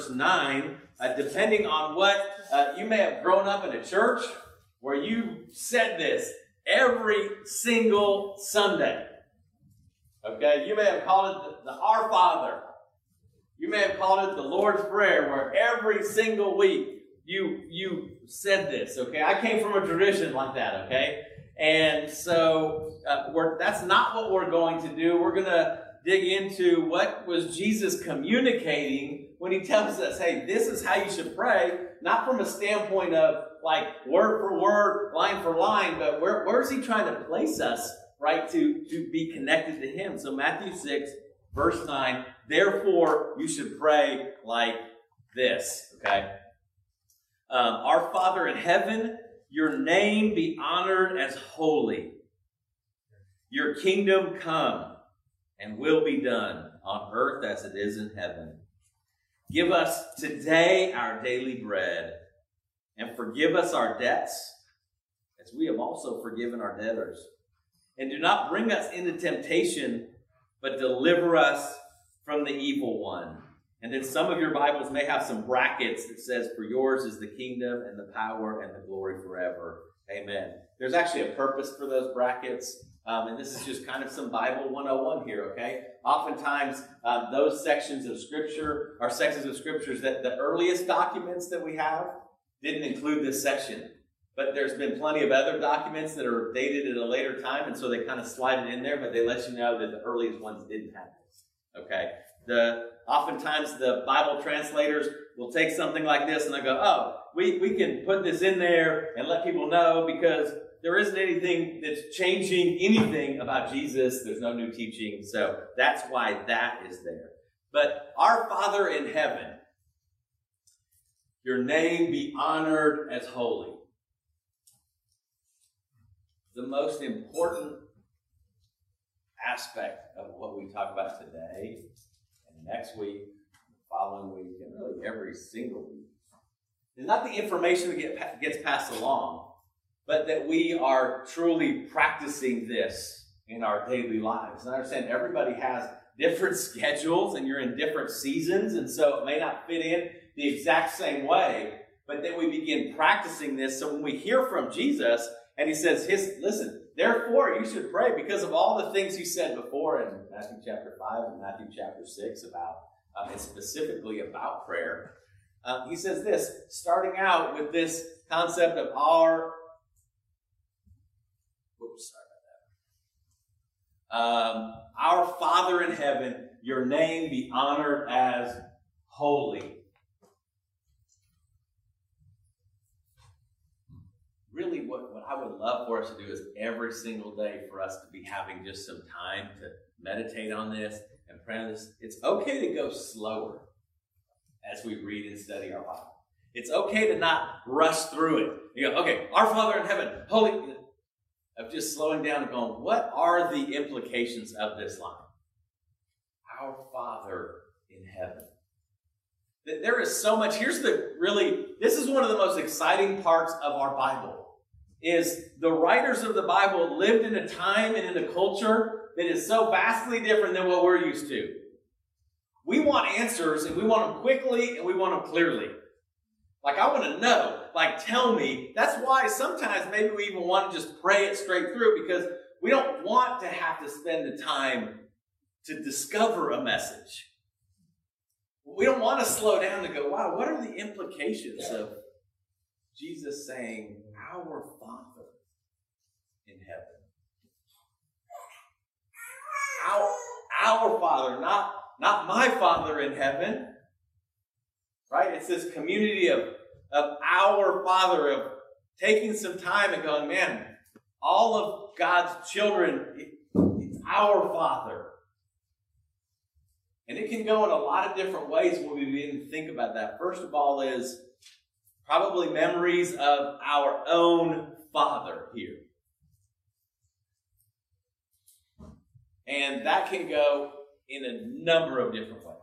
Verse 9, uh, depending on what uh, you may have grown up in a church where you said this every single Sunday. Okay, you may have called it the, the Our Father. You may have called it the Lord's Prayer, where every single week you you said this. Okay, I came from a tradition like that. Okay, and so uh, that's not what we're going to do. We're to dig into what was Jesus communicating when he tells us, hey, this is how you should pray, not from a standpoint of like word for word, line for line, but where, where is he trying to place us, right, to, to be connected to him? So Matthew 6, verse 9, therefore you should pray like this, okay? Um, Our Father in heaven, your name be honored as holy. Your kingdom come and will be done on earth as it is in heaven. Give us today our daily bread, and forgive us our debts, as we have also forgiven our debtors. And do not bring us into temptation, but deliver us from the evil one. And then some of your Bibles may have some brackets that says, For yours is the kingdom and the power and the glory forever. Amen. There's actually a purpose for those brackets. Um, and this is just kind of some Bible 101 here, okay? Oftentimes, um, those sections of Scripture are sections of Scriptures that the earliest documents that we have didn't include this section. But there's been plenty of other documents that are dated at a later time, and so they kind of slide it in there, but they let you know that the earliest ones didn't have this, okay? The, oftentimes, the Bible translators will take something like this and they'll go, oh, we, we can put this in there and let people know because there isn't anything that's changing anything about Jesus. There's no new teaching. So that's why that is there. But our Father in heaven, your name be honored as holy. The most important aspect of what we talk about today and next week, the following week, and really every single week is not the information that gets passed along but that we are truly practicing this in our daily lives. And I understand everybody has different schedules and you're in different seasons, and so it may not fit in the exact same way, but that we begin practicing this. So when we hear from Jesus and he says, his, listen, therefore you should pray because of all the things he said before in Matthew chapter 5 and Matthew chapter 6 about, um, and specifically about prayer. Um, he says this, starting out with this concept of our Oops, sorry about that. Um, our Father in heaven, your name be honored as holy. Really, what, what I would love for us to do is every single day for us to be having just some time to meditate on this and pray on this. It's okay to go slower as we read and study our Bible. It's okay to not rush through it. You go, okay, our Father in heaven, holy of just slowing down and going, what are the implications of this line? Our Father in heaven. That There is so much. Here's the really, this is one of the most exciting parts of our Bible. Is the writers of the Bible lived in a time and in a culture that is so vastly different than what we're used to. We want answers and we want them quickly and we want them clearly. Like, I want to know. Like, tell me. That's why sometimes maybe we even want to just pray it straight through because we don't want to have to spend the time to discover a message. We don't want to slow down to go, wow, what are the implications of Jesus saying, Our Father in heaven? Our, our Father, not, not my Father in heaven, Right? It's this community of, of our Father, of taking some time and going, man, all of God's children, it's our Father. And it can go in a lot of different ways when we begin to think about that. First of all, is probably memories of our own Father here. And that can go in a number of different ways.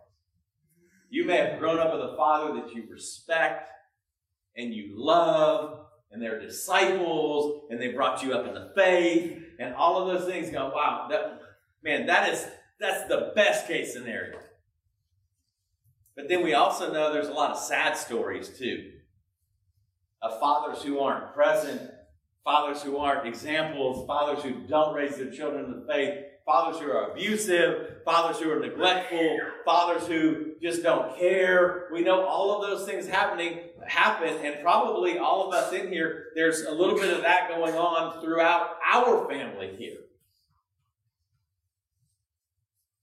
You may have grown up with a father that you respect and you love, and they're disciples, and they brought you up in the faith, and all of those things go, wow, that, man, that is that's the best case scenario. But then we also know there's a lot of sad stories too. Of fathers who aren't present, fathers who aren't examples, fathers who don't raise their children in the faith, fathers who are abusive, fathers who are neglectful, fathers who just don't care. We know all of those things happening happen, and probably all of us in here, there's a little bit of that going on throughout our family here.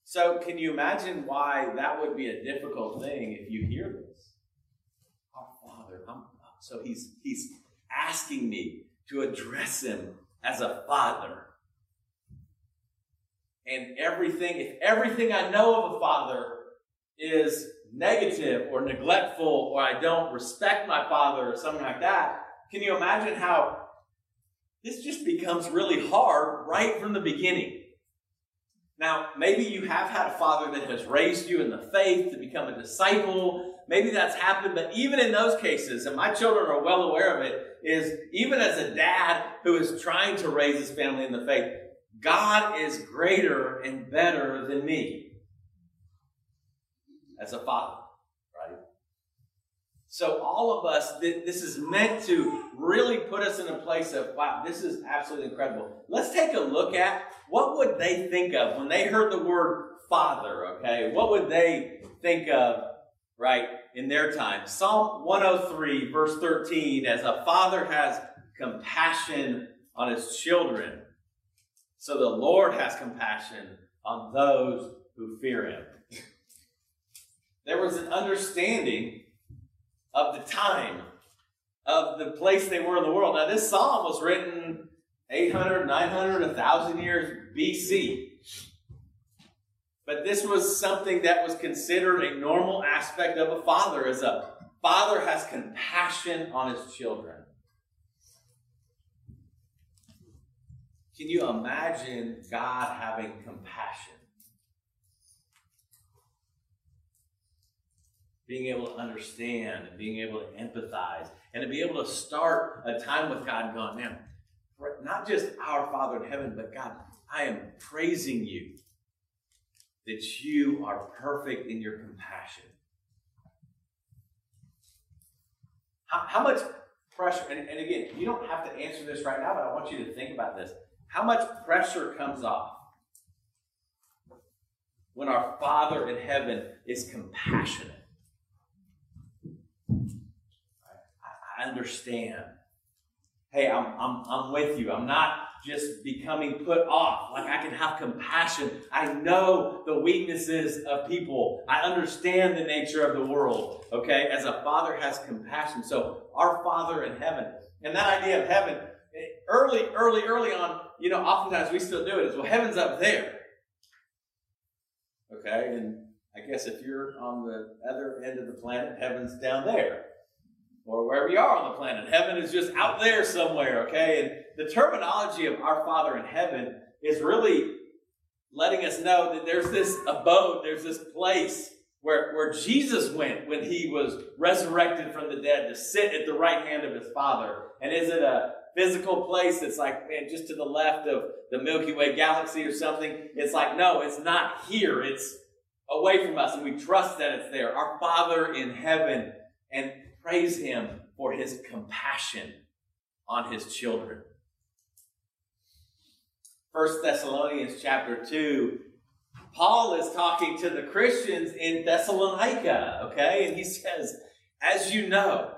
So, can you imagine why that would be a difficult thing if you hear this? Our Father, I'm, so he's he's asking me to address him as a father and everything, if everything I know of a father is negative or neglectful or I don't respect my father or something like that, can you imagine how this just becomes really hard right from the beginning? Now, maybe you have had a father that has raised you in the faith to become a disciple. Maybe that's happened, but even in those cases, and my children are well aware of it, is even as a dad who is trying to raise his family in the faith, God is greater and better than me as a father, right? So, all of us, this is meant to really put us in a place of, wow, this is absolutely incredible. Let's take a look at what would they think of when they heard the word father, okay? What would they think of, right, in their time? Psalm 103, verse 13, as a father has compassion on his children so the Lord has compassion on those who fear him. There was an understanding of the time, of the place they were in the world. Now, this psalm was written 800, 900, 1,000 years BC. But this was something that was considered a normal aspect of a father, as a father has compassion on his children. Can you imagine God having compassion? Being able to understand and being able to empathize and to be able to start a time with God and going, man, not just our Father in heaven, but God, I am praising you that you are perfect in your compassion. How, how much pressure, and, and again, you don't have to answer this right now, but I want you to think about this. How much pressure comes off when our Father in heaven is compassionate? I, understand. Hey, I'm, I'm, I'm with you. I'm not just becoming put off. Like I can have compassion. I know the weaknesses of people. I understand the nature of the world. Okay? As a father has compassion. So our Father in heaven. And that idea of heaven, early, early, early on, you know, oftentimes we still do it. is, well, heaven's up there. Okay, and I guess if you're on the other end of the planet, heaven's down there. Or wherever you are on the planet, heaven is just out there somewhere, okay? And the terminology of our Father in heaven is really letting us know that there's this abode, there's this place where, where Jesus went when he was resurrected from the dead to sit at the right hand of his Father. And is it a physical place that's like, man, just to the left of the Milky Way galaxy or something. It's like, no, it's not here. It's away from us, and we trust that it's there. Our Father in heaven, and praise Him for His compassion on His children. First Thessalonians chapter 2, Paul is talking to the Christians in Thessalonica, okay? And he says, As you know,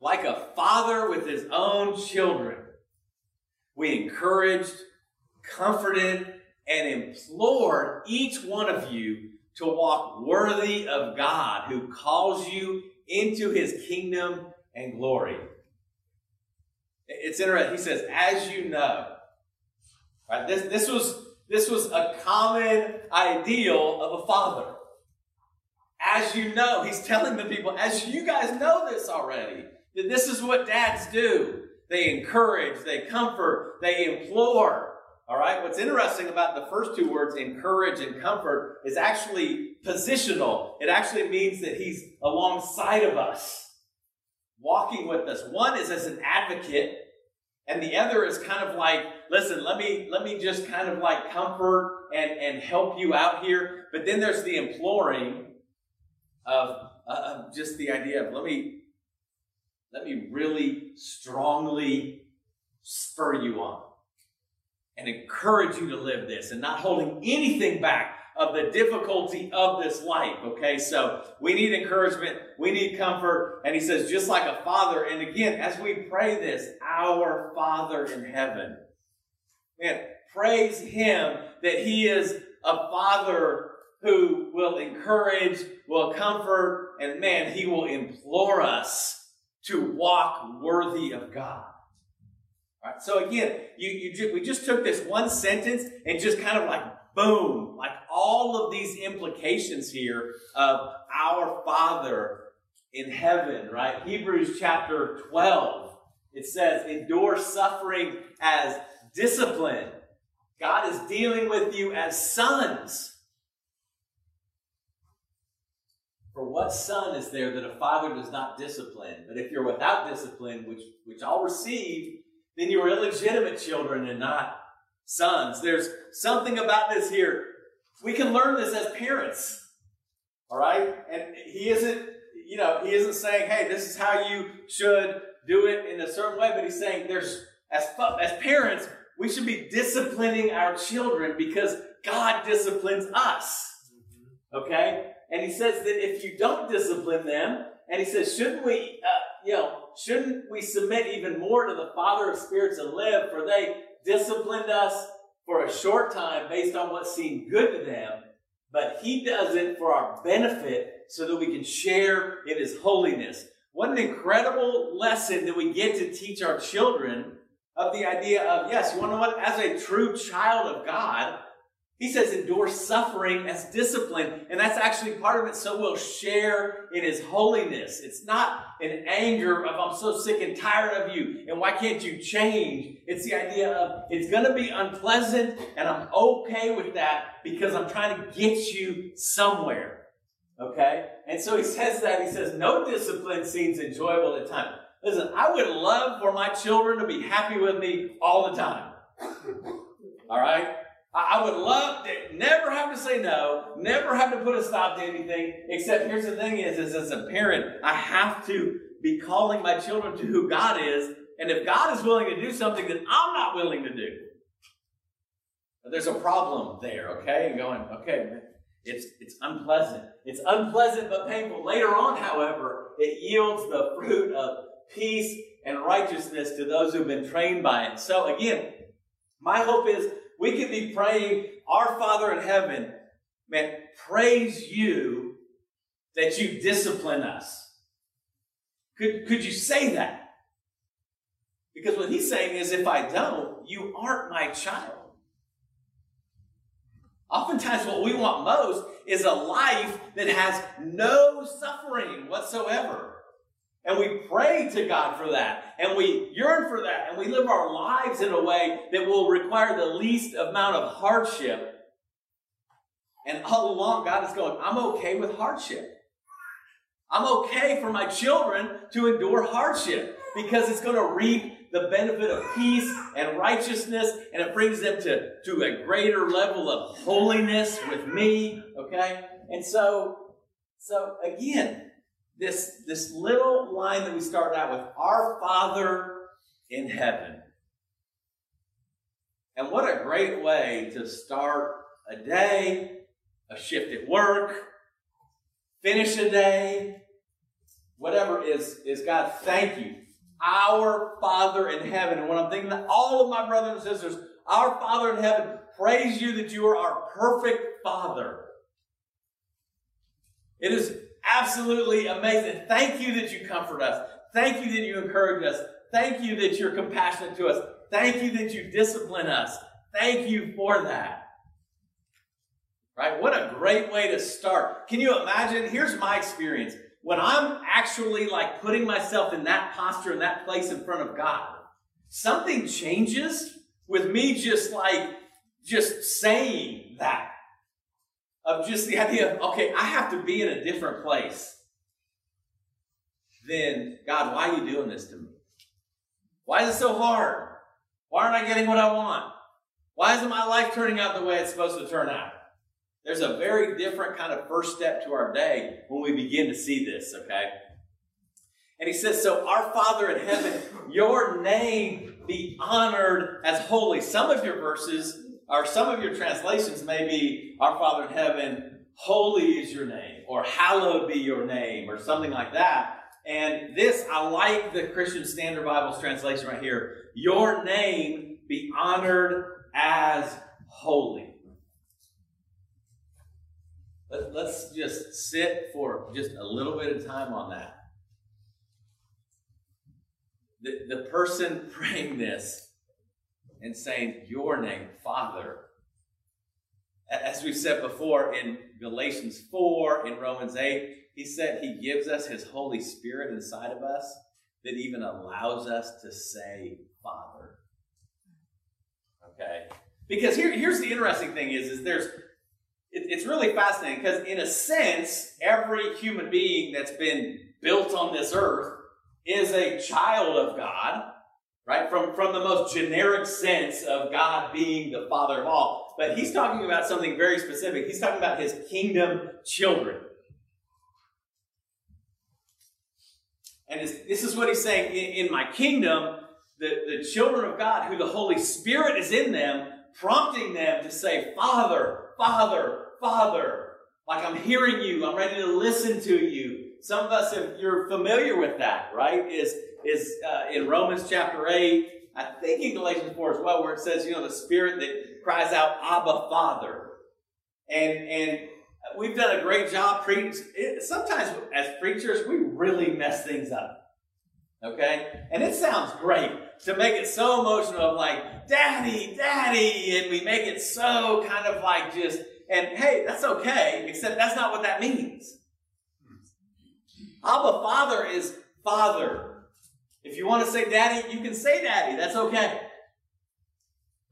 like a father with his own children. We encouraged, comforted, and implored each one of you to walk worthy of God who calls you into his kingdom and glory. It's interesting. He says, as you know. Right? This, this, was, this was a common ideal of a father. As you know, he's telling the people, as you guys know this already, this is what dads do. They encourage, they comfort, they implore. All right. What's interesting about the first two words, encourage and comfort, is actually positional. It actually means that he's alongside of us, walking with us. One is as an advocate, and the other is kind of like, listen, let me let me just kind of like comfort and and help you out here. But then there's the imploring of, uh, of just the idea of let me let me really strongly spur you on and encourage you to live this and not holding anything back of the difficulty of this life. Okay, so we need encouragement, we need comfort, and he says, just like a father. And again, as we pray this, our Father in heaven, man, praise him that he is a father who will encourage, will comfort, and man, he will implore us to walk worthy of God. Right? So again, you, you we just took this one sentence and just kind of like boom, like all of these implications here of our Father in heaven, right? Hebrews chapter 12, it says, endure suffering as discipline. God is dealing with you as sons. For what son is there that a father does not discipline? But if you're without discipline, which, which I'll receive, then you are illegitimate children and not sons. There's something about this here. We can learn this as parents. All right? And he isn't, you know, he isn't saying, hey, this is how you should do it in a certain way, but he's saying there's, as, as parents, we should be disciplining our children because God disciplines us. Mm-hmm. Okay? And he says that if you don't discipline them, and he says, shouldn't we, uh, you know, shouldn't we submit even more to the Father of spirits and live? For they disciplined us for a short time based on what seemed good to them, but He does it for our benefit so that we can share in His holiness. What an incredible lesson that we get to teach our children of the idea of, yes, you want to know what? As a true child of God, he says endure suffering as discipline. And that's actually part of it. So we'll share in his holiness. It's not an anger of, I'm so sick and tired of you. And why can't you change? It's the idea of, it's going to be unpleasant and I'm okay with that because I'm trying to get you somewhere. Okay? And so he says that. He says, no discipline seems enjoyable at times. Listen, I would love for my children to be happy with me all the time. All right? I would love to never have to say no, never have to put a stop to anything, except here's the thing is, is as a parent, I have to be calling my children to who God is, and if God is willing to do something that I'm not willing to do, there's a problem there, okay? And going, okay, it's, it's unpleasant. It's unpleasant but painful. Later on, however, it yields the fruit of peace and righteousness to those who've been trained by it. So again, my hope is we could be praying, Our Father in heaven, man, praise you that you discipline us. Could, could you say that? Because what he's saying is, if I don't, you aren't my child. Oftentimes, what we want most is a life that has no suffering whatsoever. And we pray to God for that. And we yearn for that. And we live our lives in a way that will require the least amount of hardship. And all along, God is going, I'm okay with hardship. I'm okay for my children to endure hardship because it's going to reap the benefit of peace and righteousness and it brings them to, to a greater level of holiness with me. Okay? And so, so again, this, this little line that we started out with Our Father in heaven. And what a great way to start a day, a shift at work, finish a day, whatever is, is God, thank you. Our Father in heaven. And when I'm thinking that all of my brothers and sisters, our Father in heaven, praise you that you are our perfect Father. It is absolutely amazing. Thank you that you comfort us. Thank you that you encourage us. Thank you that you're compassionate to us. Thank you that you discipline us. Thank you for that. Right? What a great way to start. Can you imagine? Here's my experience. When I'm actually like putting myself in that posture, in that place in front of God, something changes with me just like, just saying. Of just the idea of, okay, I have to be in a different place. Then, God, why are you doing this to me? Why is it so hard? Why aren't I getting what I want? Why isn't my life turning out the way it's supposed to turn out? There's a very different kind of first step to our day when we begin to see this, okay? And he says, So, our Father in heaven, your name be honored as holy. Some of your verses, or some of your translations may be, Our Father in heaven, holy is your name, or hallowed be your name, or something like that. And this, I like the Christian Standard Bible's translation right here. Your name be honored as holy. Let, us just sit for just a little bit of time on that. The, the person praying this and saying, Your name, Father, as we've said before in Galatians 4, in Romans 8, he said he gives us his Holy Spirit inside of us that even allows us to say, Father. Okay? Because here, here's the interesting thing is, is there's it, it's really fascinating because in a sense, every human being that's been built on this earth is a child of God, right? From, from the most generic sense of God being the father of all. But he's talking about something very specific. He's talking about his kingdom children. And this is what he's saying in, in my kingdom, the, the children of God, who the Holy Spirit is in them, prompting them to say, Father, Father, Father. Like I'm hearing you, I'm ready to listen to you. Some of us, if you're familiar with that, right, is, is uh, in Romans chapter 8, I think in Galatians 4 as well, where it says, you know, the spirit that cries out, Abba, Father. And, and we've done a great job preaching. Sometimes as preachers, we really mess things up. Okay? And it sounds great to make it so emotional of like, Daddy, Daddy, and we make it so kind of like just, and hey, that's okay, except that's not what that means. Abba Father is Father. If you want to say Daddy, you can say Daddy. That's okay.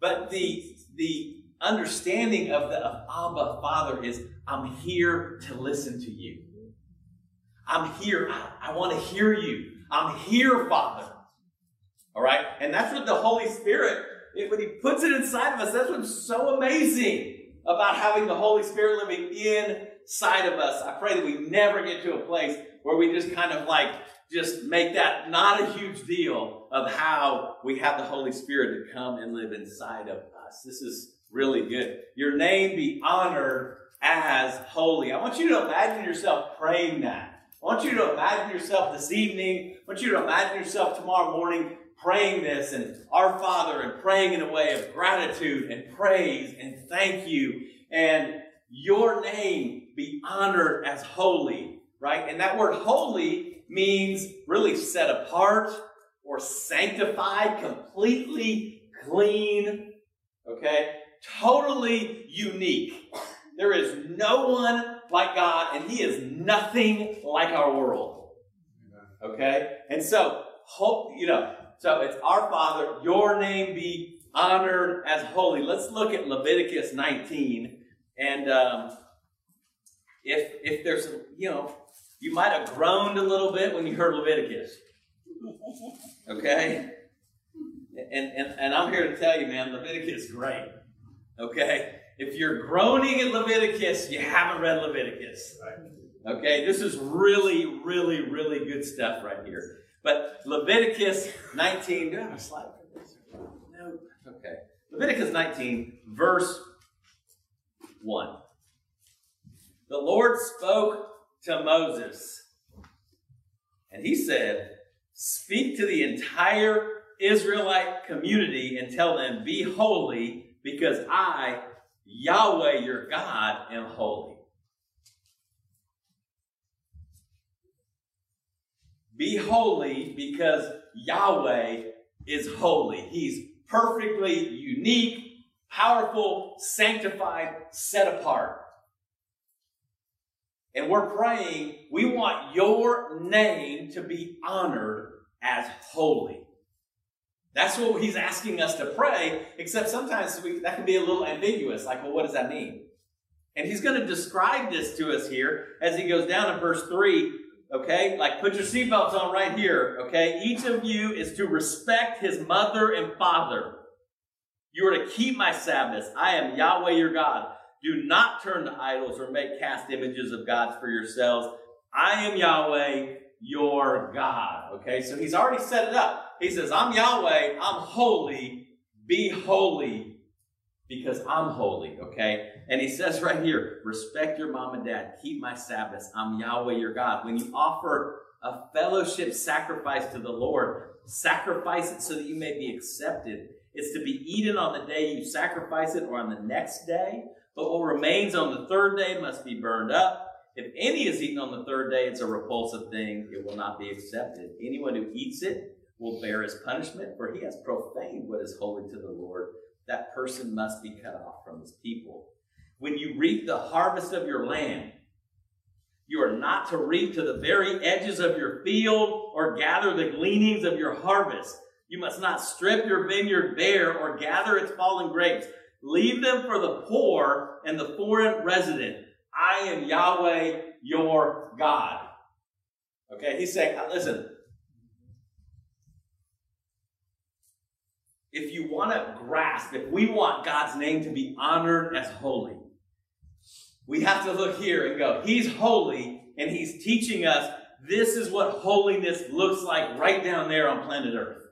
But the the understanding of the of Abba Father is I'm here to listen to you. I'm here. I, I want to hear you. I'm here, Father. All right? And that's what the Holy Spirit, it, when He puts it inside of us, that's what's so amazing about having the Holy Spirit living inside of us. I pray that we never get to a place where we just kind of like just make that not a huge deal of how we have the Holy Spirit to come and live inside of us. This is really good. Your name be honored as holy. I want you to imagine yourself praying that. I want you to imagine yourself this evening. I want you to imagine yourself tomorrow morning praying this and our Father and praying in a way of gratitude and praise and thank you. And your name be honored as holy, right? And that word holy means really set apart or sanctified, completely clean, okay? Totally unique. There is no one like God, and He is nothing like our world. Okay? And so, hope, you know, so it's our Father, your name be honored as holy. Let's look at Leviticus 19. And um, if, if there's, you know, you might have groaned a little bit when you heard Leviticus. Okay? And, and, and I'm here to tell you, man, Leviticus is great. Okay? If you're groaning in Leviticus, you haven't read Leviticus. Okay, this is really, really, really good stuff right here. But Leviticus 19, do I have a slide for this? No. Okay. Leviticus 19, verse 1. The Lord spoke to Moses, and he said, Speak to the entire Israelite community and tell them, Be holy, because I Yahweh your God am holy. Be holy because Yahweh is holy. He's perfectly unique, powerful, sanctified, set apart. And we're praying, we want your name to be honored as holy. That's what he's asking us to pray, except sometimes we, that can be a little ambiguous. Like, well, what does that mean? And he's going to describe this to us here as he goes down in verse 3. Okay, like put your seatbelts on right here. Okay, each of you is to respect his mother and father. You are to keep my Sabbaths. I am Yahweh your God. Do not turn to idols or make cast images of gods for yourselves. I am Yahweh your God. Okay, so he's already set it up. He says, I'm Yahweh, I'm holy, be holy because I'm holy. Okay, and he says right here, respect your mom and dad, keep my Sabbaths. I'm Yahweh your God. When you offer a fellowship sacrifice to the Lord, sacrifice it so that you may be accepted. It's to be eaten on the day you sacrifice it or on the next day. But what remains on the third day must be burned up. If any is eaten on the third day, it's a repulsive thing. It will not be accepted. Anyone who eats it will bear his punishment, for he has profaned what is holy to the Lord. That person must be cut off from his people. When you reap the harvest of your land, you are not to reap to the very edges of your field or gather the gleanings of your harvest. You must not strip your vineyard bare or gather its fallen grapes. Leave them for the poor and the foreign resident. I am Yahweh your God. Okay, he's saying, listen, if you want to grasp, if we want God's name to be honored as holy, we have to look here and go, He's holy, and He's teaching us this is what holiness looks like right down there on planet Earth.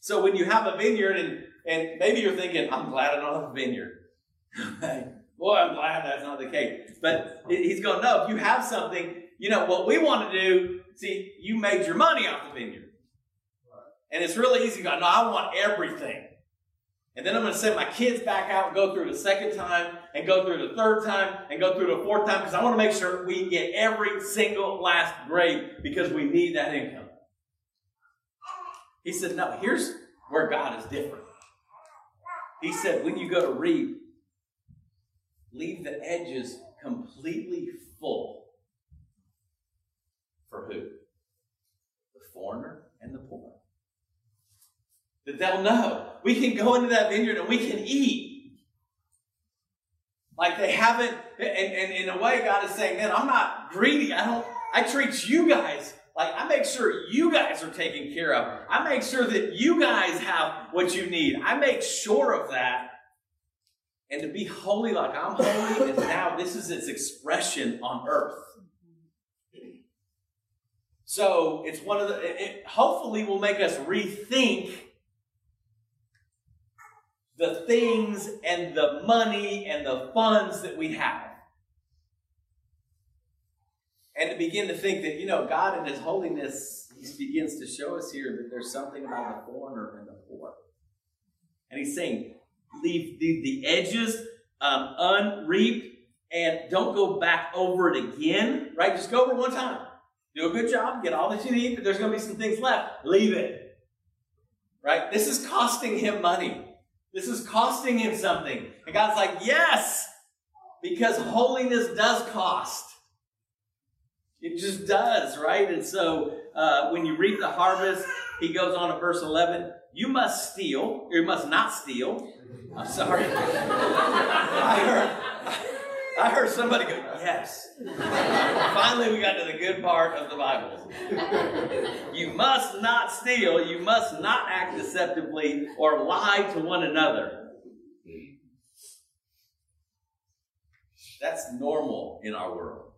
So when you have a vineyard and and maybe you're thinking, I'm glad I don't have a vineyard. Boy, I'm glad that's not the case. But he's going, no, if you have something, you know, what we want to do, see, you made your money off the vineyard. And it's really easy to go, no, I want everything. And then I'm going to send my kids back out and go through the second time and go through the third time and go through the fourth time because I want to make sure we get every single last grape because we need that income. He said, no, here's where God is different. He said, when you go to reap, leave the edges completely full. For who? The foreigner and the poor. That they'll know. We can go into that vineyard and we can eat. Like they haven't, and, and in a way, God is saying, man, I'm not greedy. I don't, I treat you guys like, I make sure you guys are taken care of. I make sure that you guys have what you need. I make sure of that. And to be holy like I'm holy is now, this is its expression on earth. So it's one of the, it hopefully will make us rethink the things and the money and the funds that we have and to begin to think that, you know, God in His holiness, He begins to show us here that there's something about the foreigner and the poor. And He's saying, leave the, the edges um, unreaped and don't go back over it again, right? Just go over one time. Do a good job, get all that you need, but there's going to be some things left. Leave it. Right? This is costing him money. This is costing him something. And God's like, yes, because holiness does cost. It just does, right? And so uh, when you reap the harvest, he goes on to verse 11 you must steal, or you must not steal. I'm sorry. I heard, I heard somebody go, yes. Finally, we got to the good part of the Bible. you must not steal, you must not act deceptively or lie to one another. That's normal in our world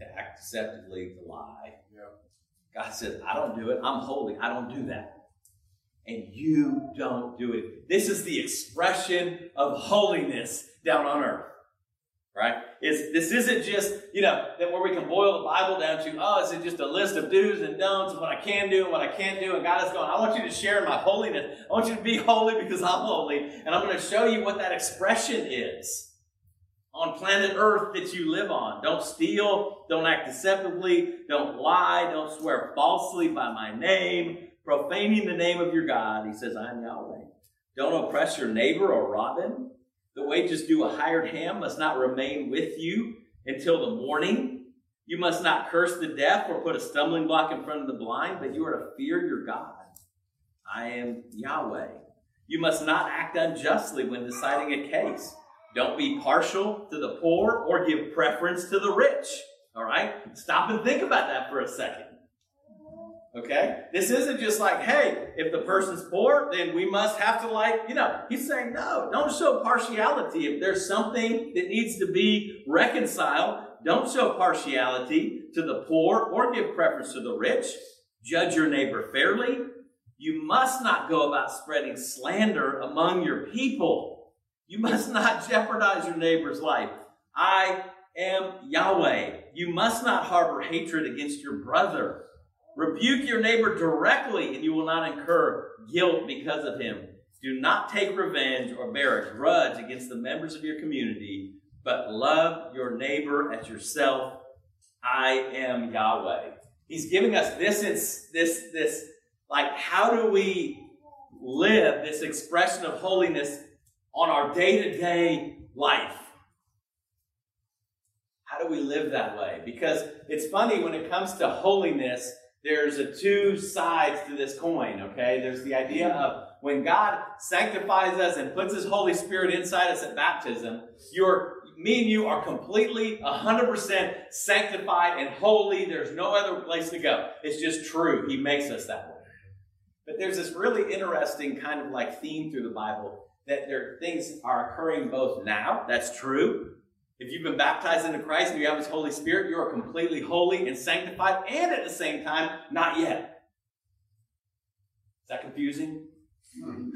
to act deceptively, to lie. God says, I don't do it. I'm holy. I don't do that. And you don't do it. This is the expression of holiness down on earth. Right? It's, this isn't just, you know, that where we can boil the Bible down to, oh, is it just a list of do's and don'ts of what I can do and what I can't do? And God is going, I want you to share my holiness. I want you to be holy because I'm holy. And I'm going to show you what that expression is on planet Earth that you live on. Don't steal, don't act deceptively, don't lie, don't swear falsely by my name, profaning the name of your God. He says, I am Yahweh. Don't oppress your neighbor or rob him. The wages due a hired hand must not remain with you until the morning. You must not curse the deaf or put a stumbling block in front of the blind, but you are to fear your God. I am Yahweh. You must not act unjustly when deciding a case. Don't be partial to the poor or give preference to the rich. All right? Stop and think about that for a second. Okay? This isn't just like, hey, if the person's poor, then we must have to, like, you know, he's saying, no, don't show partiality. If there's something that needs to be reconciled, don't show partiality to the poor or give preference to the rich. Judge your neighbor fairly. You must not go about spreading slander among your people. You must not jeopardize your neighbor's life. I am Yahweh. You must not harbor hatred against your brother. Rebuke your neighbor directly, and you will not incur guilt because of him. Do not take revenge or bear a grudge against the members of your community, but love your neighbor as yourself. I am Yahweh. He's giving us this, this, this, like, how do we live this expression of holiness on our day to day life? How do we live that way? Because it's funny when it comes to holiness, there's a two sides to this coin, okay? There's the idea of when God sanctifies us and puts his Holy Spirit inside us at baptism, you're me and you are completely 100% sanctified and holy. There's no other place to go. It's just true. He makes us that way. But there's this really interesting kind of like theme through the Bible that there things are occurring both now. That's true. If you've been baptized into Christ and you have His Holy Spirit, you are completely holy and sanctified, and at the same time, not yet. Is that confusing? Hmm.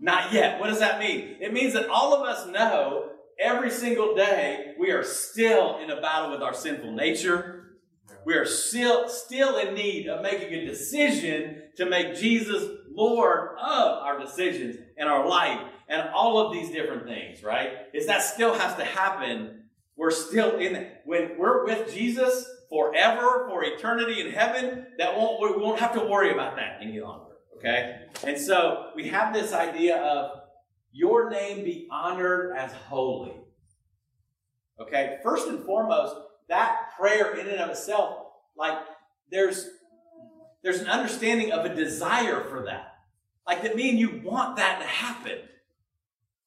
not yet. What does that mean? It means that all of us know every single day we are still in a battle with our sinful nature. We are still, still in need of making a decision to make Jesus Lord of our decisions and our life and all of these different things, right? Is that still has to happen. We're still in. When we're with Jesus forever, for eternity in heaven, that won't, we won't have to worry about that any longer, okay? And so we have this idea of your name be honored as holy. Okay? First and foremost, that prayer in and of itself, like there's there's an understanding of a desire for that. Like that me and you want that to happen.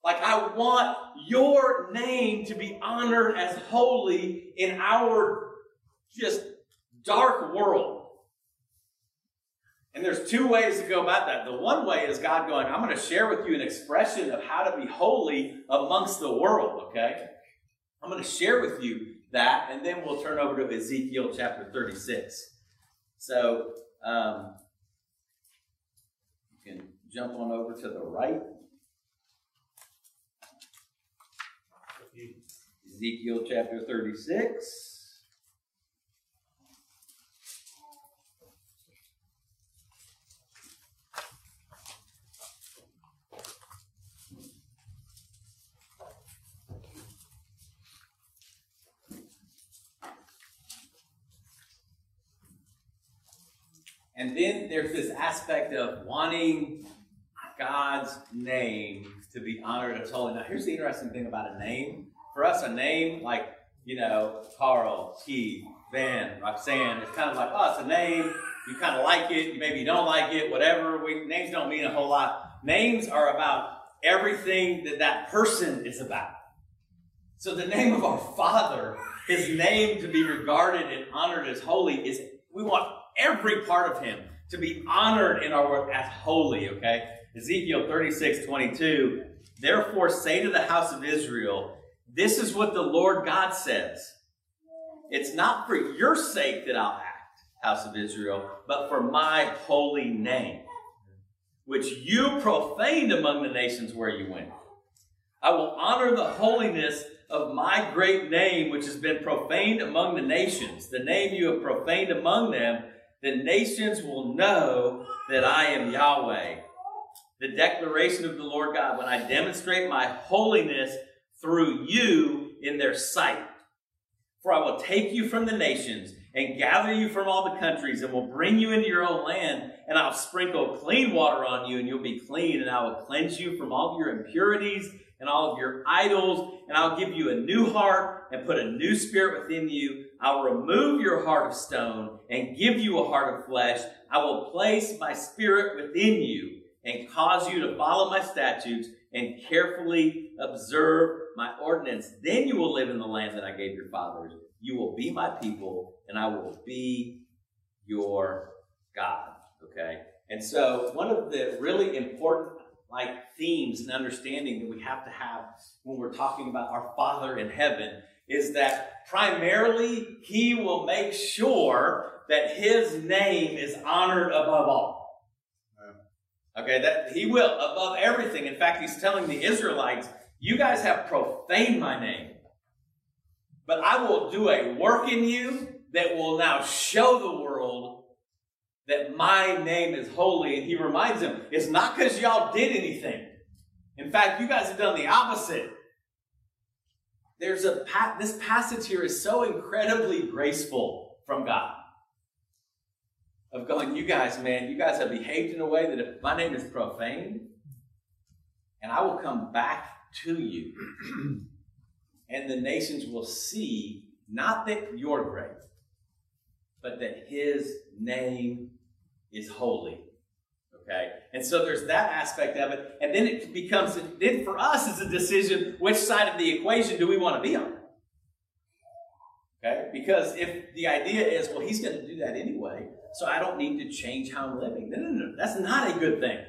Like I want your name to be honored as holy in our just dark world. And there's two ways to go about that. The one way is God going, I'm going to share with you an expression of how to be holy amongst the world, okay? I'm going to share with you that, and then we'll turn over to Ezekiel chapter 36. So, um, you can jump on over to the right. Ezekiel chapter 36. And then there's this aspect of wanting God's name to be honored and holy. Now, here's the interesting thing about a name. For us, a name like, you know, Carl, Keith, Van, Roxanne, it's kind of like, oh, it's a name. You kind of like it. Maybe you don't like it, whatever. We, names don't mean a whole lot. Names are about everything that that person is about. So the name of our Father, his name to be regarded and honored as holy is, we want every part of him to be honored in our work as holy, okay? Ezekiel 36, 22. Therefore say to the house of Israel, this is what the Lord God says. It's not for your sake that I'll act, house of Israel, but for my holy name, which you profaned among the nations where you went. I will honor the holiness of my great name, which has been profaned among the nations, the name you have profaned among them, the nations will know that I am Yahweh. The declaration of the Lord God, when I demonstrate my holiness through you in their sight. For I will take you from the nations and gather you from all the countries and will bring you into your own land and I'll sprinkle clean water on you and you'll be clean and I will cleanse you from all of your impurities and all of your idols and I'll give you a new heart and put a new spirit within you. I'll remove your heart of stone and give you a heart of flesh. I will place my spirit within you and cause you to follow my statutes and carefully observe my ordinance. Then you will live in the land that I gave your fathers. You will be my people, and I will be your God. Okay? And so, one of the really important like themes and understanding that we have to have when we're talking about our Father in heaven is that primarily He will make sure that His name is honored above all. Okay, that He will above everything. In fact, He's telling the Israelites, "You guys have profaned my name, but I will do a work in you that will now show the world that my name is holy. And he reminds them, it's not because y'all did anything. In fact, you guys have done the opposite. There's a this passage here is so incredibly graceful from God. Of going, you guys, man, you guys have behaved in a way that if my name is profaned, and I will come back to you, and the nations will see not that you're great, but that his name is holy. Okay? And so there's that aspect of it. And then it becomes, then for us, it's a decision which side of the equation do we want to be on? Okay? Because if the idea is, well, he's going to do that anyway, so I don't need to change how I'm living. No, no, no. That's not a good thing.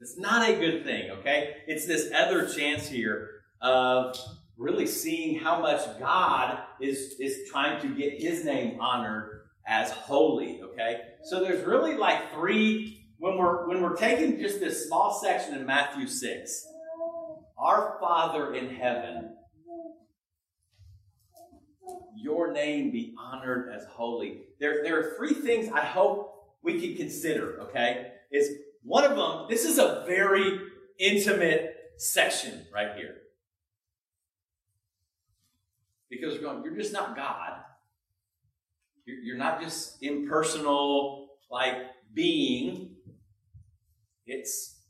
It's not a good thing, okay? It's this other chance here of really seeing how much God is, is trying to get his name honored as holy, okay? So there's really like three when we're when we're taking just this small section in Matthew 6. Our Father in heaven, your name be honored as holy. There, there are three things I hope we can consider, okay? Is one of them, this is a very intimate section right here. Because you're going, you're just not God. You're not just impersonal, like being. It's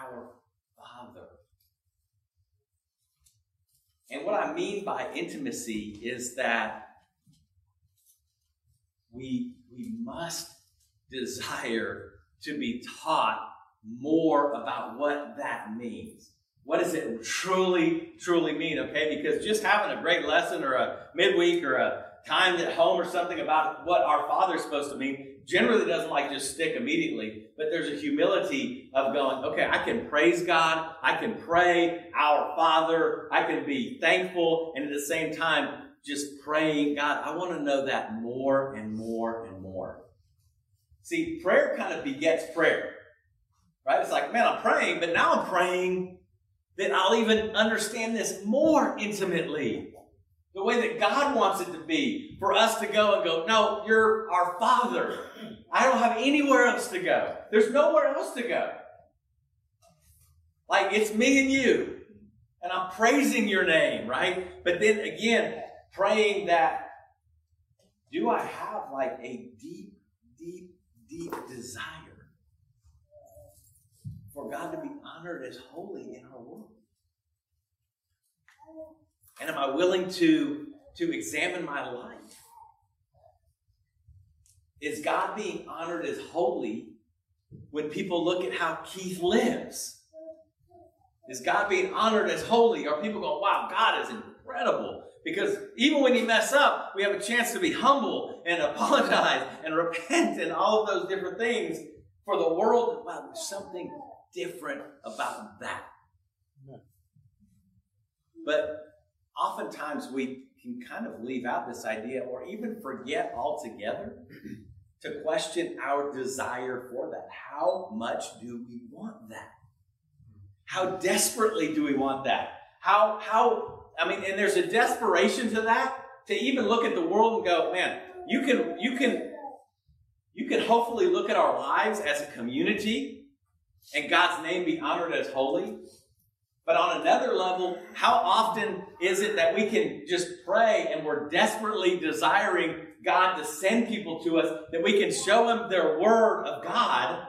our Father. And what I mean by intimacy is that we, we must desire to be taught more about what that means. What does it truly, truly mean? Okay, because just having a great lesson or a midweek or a time at home or something about what our Father is supposed to mean generally doesn't like just stick immediately, but there's a humility of going, okay, I can praise God, I can pray, our Father, I can be thankful, and at the same time, just praying, God, I want to know that more and more and more. See, prayer kind of begets prayer, right? It's like, man, I'm praying, but now I'm praying that I'll even understand this more intimately the way that God wants it to be, for us to go and go, no, you're our Father. I don't have anywhere else to go. There's nowhere else to go. Like it's me and you. And I'm praising your name, right? But then again, praying that do I have like a deep, deep, deep desire for God to be honored as holy in our world? And am I willing to, to examine my life? Is God being honored as holy when people look at how Keith lives? Is God being honored as holy? Are people going, wow, God is incredible? Because even when you mess up, we have a chance to be humble and apologize and repent and all of those different things for the world. Wow, there's something different about that. But oftentimes we can kind of leave out this idea or even forget altogether to question our desire for that. How much do we want that? How desperately do we want that? How, how, I mean, and there's a desperation to that to even look at the world and go, man, you can, you can, you can hopefully look at our lives as a community and God's name be honored as holy But on another level, how often is it that we can just pray and we're desperately desiring God to send people to us that we can show them their word of God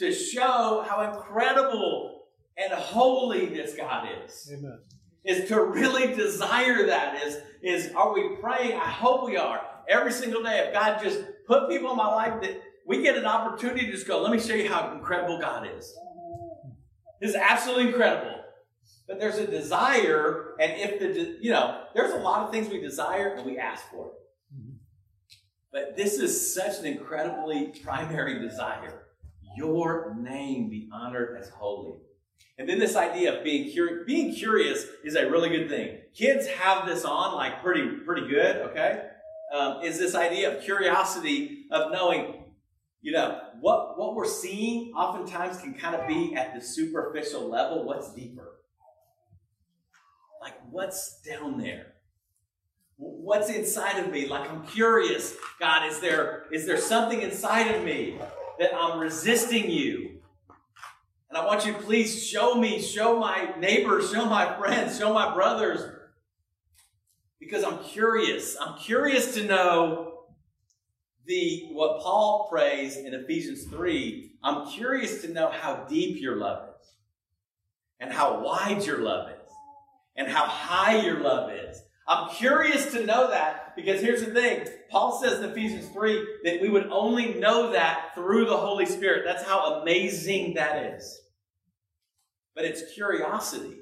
to show how incredible and holy this God is? Amen. Is to really desire that. Is, is are we praying? I hope we are. Every single day, if God just put people in my life that we get an opportunity to just go, let me show you how incredible God is. This is absolutely incredible. But there's a desire, and if the, you know, there's a lot of things we desire and we ask for. But this is such an incredibly primary desire. Your name be honored as holy. And then this idea of being curious, being curious is a really good thing. Kids have this on like pretty, pretty good, okay? Um, is this idea of curiosity of knowing, you know, what, what we're seeing oftentimes can kind of be at the superficial level. What's deeper? Like, what's down there? What's inside of me? Like, I'm curious. God, is there, is there something inside of me that I'm resisting you? And I want you to please show me, show my neighbors, show my friends, show my brothers, because I'm curious. I'm curious to know the what Paul prays in Ephesians 3. I'm curious to know how deep your love is, and how wide your love is and how high your love is. I'm curious to know that because here's the thing. Paul says in Ephesians 3 that we would only know that through the Holy Spirit. That's how amazing that is. But it's curiosity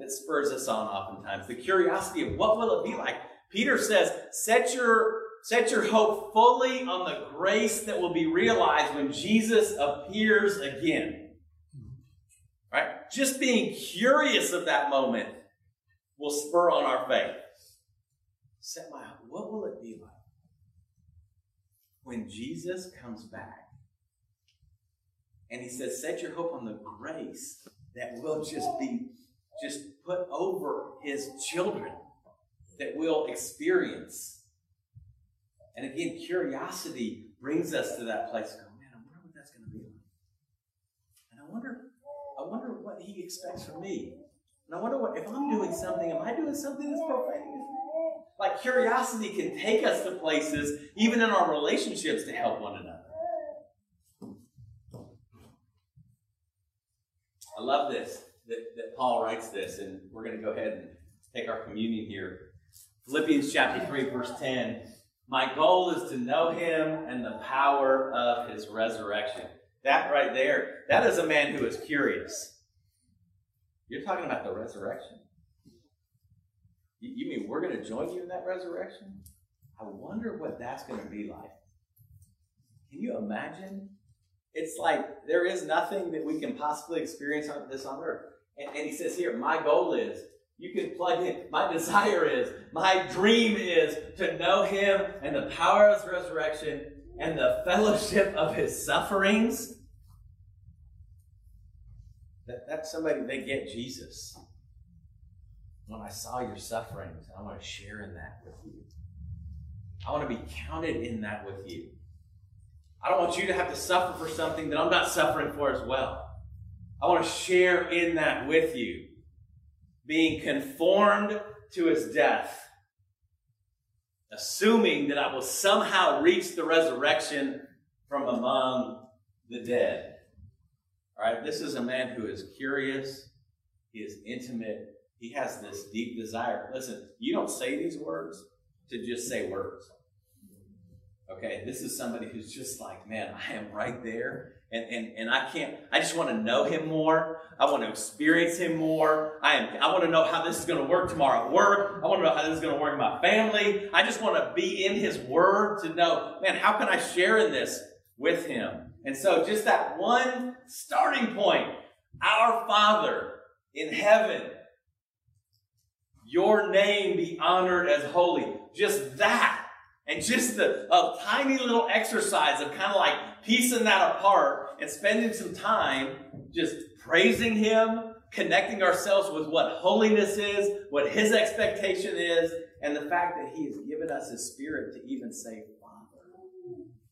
that spurs us on oftentimes. The curiosity of what will it be like? Peter says, set your, set your hope fully on the grace that will be realized when Jesus appears again. Right? Just being curious of that moment will spur on our faith. Set my heart. what will it be like when Jesus comes back? And he says, set your hope on the grace that will just be just put over his children that will experience. And again, curiosity brings us to that place. Go, man, I wonder what that's going to be like. And I wonder I wonder what he expects from me. And I wonder what, if I'm doing something, am I doing something that's profane? Like curiosity can take us to places, even in our relationships, to help one another. I love this, that, that Paul writes this, and we're going to go ahead and take our communion here. Philippians chapter 3, verse 10. My goal is to know him and the power of his resurrection that right there, that is a man who is curious. You're talking about the resurrection. You, mean we're going to join you in that resurrection? I wonder what that's going to be like. Can you imagine? It's like there is nothing that we can possibly experience on this on earth. And, and he says here, my goal is you can plug in. My desire is, my dream is to know him and the power of his resurrection and the fellowship of his sufferings. That, that's somebody, they get Jesus. When I saw your sufferings, I want to share in that with you. I want to be counted in that with you. I don't want you to have to suffer for something that I'm not suffering for as well. I want to share in that with you. Being conformed to his death assuming that I will somehow reach the resurrection from among the dead. All right, this is a man who is curious, he is intimate, he has this deep desire. Listen, you don't say these words to just say words. Okay, this is somebody who's just like, man, I am right there. And, and, and I can't, I just want to know him more. I want to experience him more. I am, I want to know how this is going to work tomorrow at work. I want to know how this is going to work in my family. I just want to be in his word to know, man, how can I share in this with him? And so just that one starting point, our Father in heaven, your name be honored as holy. Just that and just the, a tiny little exercise of kind of like piecing that apart and spending some time just praising Him, connecting ourselves with what holiness is, what His expectation is, and the fact that He has given us His Spirit to even say, Father.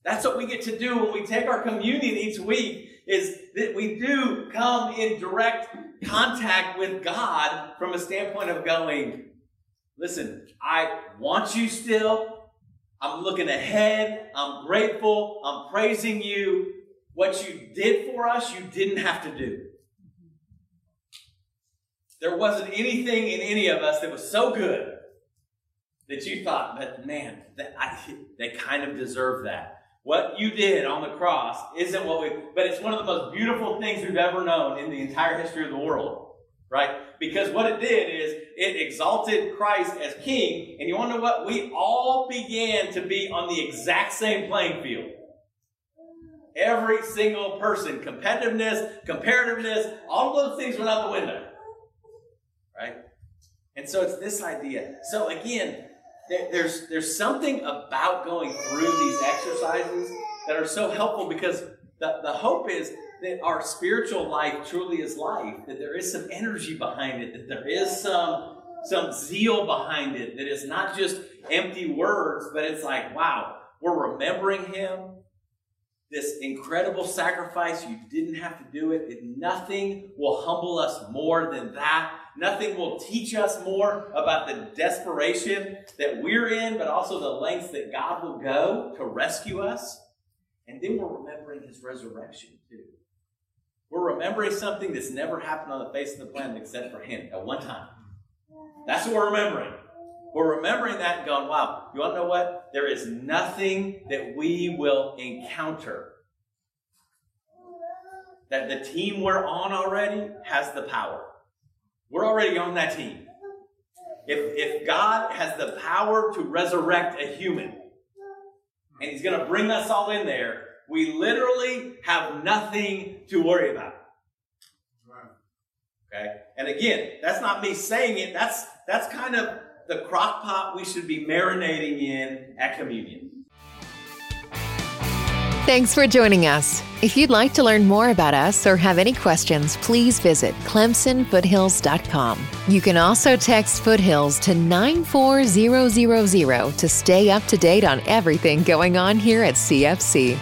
That's what we get to do when we take our communion each week, is that we do come in direct contact with God from a standpoint of going, listen, I want you still. I'm looking ahead. I'm grateful. I'm praising you. What you did for us, you didn't have to do. There wasn't anything in any of us that was so good that you thought, but man, that I, they kind of deserve that. What you did on the cross isn't what we, but it's one of the most beautiful things we've ever known in the entire history of the world, right? Because what it did is it exalted Christ as king, and you want to know what? We all began to be on the exact same playing field. Every single person, competitiveness, comparativeness, all those things went out the window, right? And so it's this idea. So again, there's there's something about going through these exercises that are so helpful because the, the hope is that our spiritual life truly is life, that there is some energy behind it, that there is some some zeal behind it, that it's not just empty words, but it's like, wow, we're remembering him, this incredible sacrifice. You didn't have to do it. Nothing will humble us more than that. Nothing will teach us more about the desperation that we're in, but also the lengths that God will go to rescue us. And then we're remembering his resurrection too. We're remembering something that's never happened on the face of the planet except for him at one time. That's what we're remembering. We're remembering that and going, wow, you want to know what? There is nothing that we will encounter that the team we're on already has the power. We're already on that team. If, if God has the power to resurrect a human, and He's going to bring us all in there, we literally have nothing to worry about. Okay? And again, that's not me saying it. That's that's kind of the crock pot we should be marinating in at communion. Thanks for joining us. If you'd like to learn more about us or have any questions, please visit clemsonfoothills.com. You can also text Foothills to 94000 to stay up to date on everything going on here at CFC.